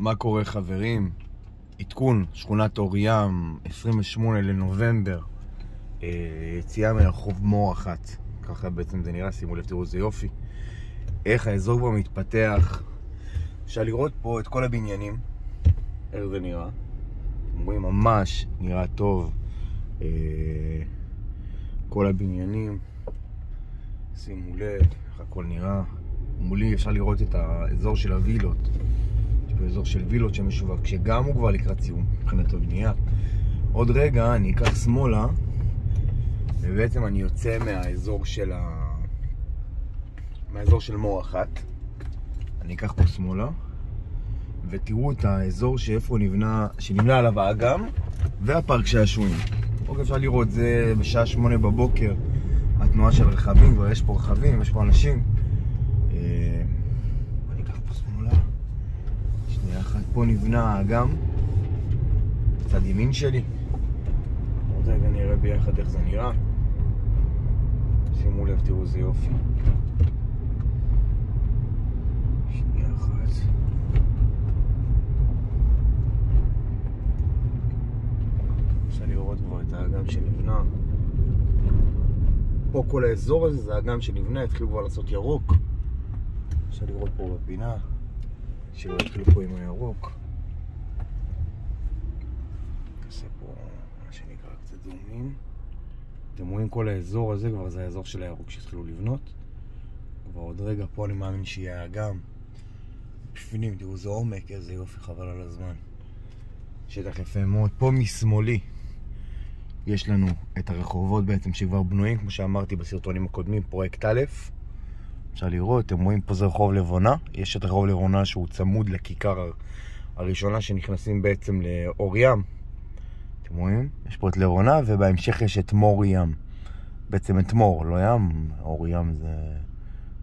מה קורה חברים? עדכון, שכונת אור ים, 28 לנובמבר, אה, יציאה מרחוב מור אחת, ככה בעצם זה נראה, שימו לב, תראו איזה יופי. איך האזור כבר מתפתח. אפשר לראות פה את כל הבניינים, איך זה נראה. אתם רואים, ממש נראה טוב. אה, כל הבניינים, שימו לב איך הכל נראה. מולי אפשר לראות את האזור של הווילות. יש פה אזור של וילות שמשווק, שגם הוא כבר לקראת סיום מבחינת הבנייה. עוד רגע אני אקח שמאלה, ובעצם אני יוצא מהאזור של ה... מהאזור של מור אחת. אני אקח פה שמאלה, ותראו את האזור שאיפה נבנה, שנבנה עליו האגם, והפארק שעשועים. אוקיי, אפשר לראות, זה בשעה שמונה בבוקר, התנועה של רכבים, כבר יש פה רכבים, יש פה אנשים. אה, אני אקח פה שמאלה. שנייה אחת, פה נבנה האגם, צד ימין שלי. עוד רגע נראה ביחד איך זה נראה. שימו לב, תראו איזה יופי. שנייה אחת. אפשר לראות כבר את האגם שנבנה. פה כל האזור הזה זה האגם שנבנה, התחילו כבר לעשות ירוק. אפשר לראות פה בפינה, שלא התחילו פה עם הירוק. נעשה פה מה שנקרא קצת זומים. אתם רואים כל האזור הזה, כבר זה האזור של הירוק שהתחילו לבנות. כבר עוד רגע פה אני מאמין שיהיה האגם. בפנים, תראו איזה עומק, איזה יופי, חבל על הזמן. שטח יפה מאוד. פה משמאלי יש לנו את הרחובות בעצם שכבר בנויים, כמו שאמרתי בסרטונים הקודמים, פרויקט א'. אפשר לראות, אתם רואים פה זה רחוב לבונה. יש את רחוב לבונה שהוא צמוד לכיכר הראשונה שנכנסים בעצם לאור ים. אתם רואים? יש פה את לבונה ובהמשך יש את מור ים. בעצם את מור, לא ים, אור ים זה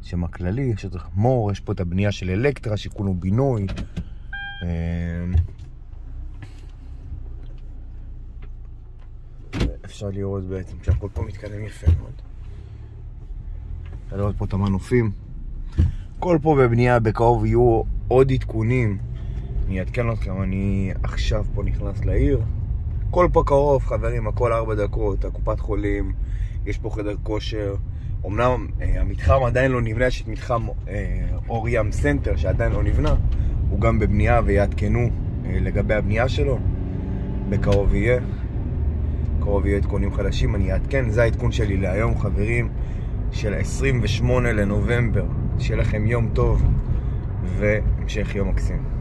שם הכללי, יש את מור, יש פה את הבנייה של אלקטרה, שיכון ובינוי. אמ, אפשר לראות בעצם שהכל פה מתקדם יפה מאוד. אפשר לראות פה את המנופים. כל פה בבנייה, בקרוב יהיו עוד עדכונים. אני אעדכן אתכם, אני עכשיו פה נכנס לעיר. כל פה קרוב, חברים, הכל ארבע דקות, הקופת חולים, יש פה חדר כושר. אמנם אה, המתחם עדיין לא נבנה, יש את מתחם אה, אור ים סנטר שעדיין לא נבנה, הוא גם בבנייה ויעדכנו אה, לגבי הבנייה שלו. בקרוב יהיה. בקרוב יהיה עדכונים חדשים, אני אעדכן, זה העדכון שלי להיום, חברים, של 28 לנובמבר. שיהיה לכם יום טוב והמשך יום מקסים.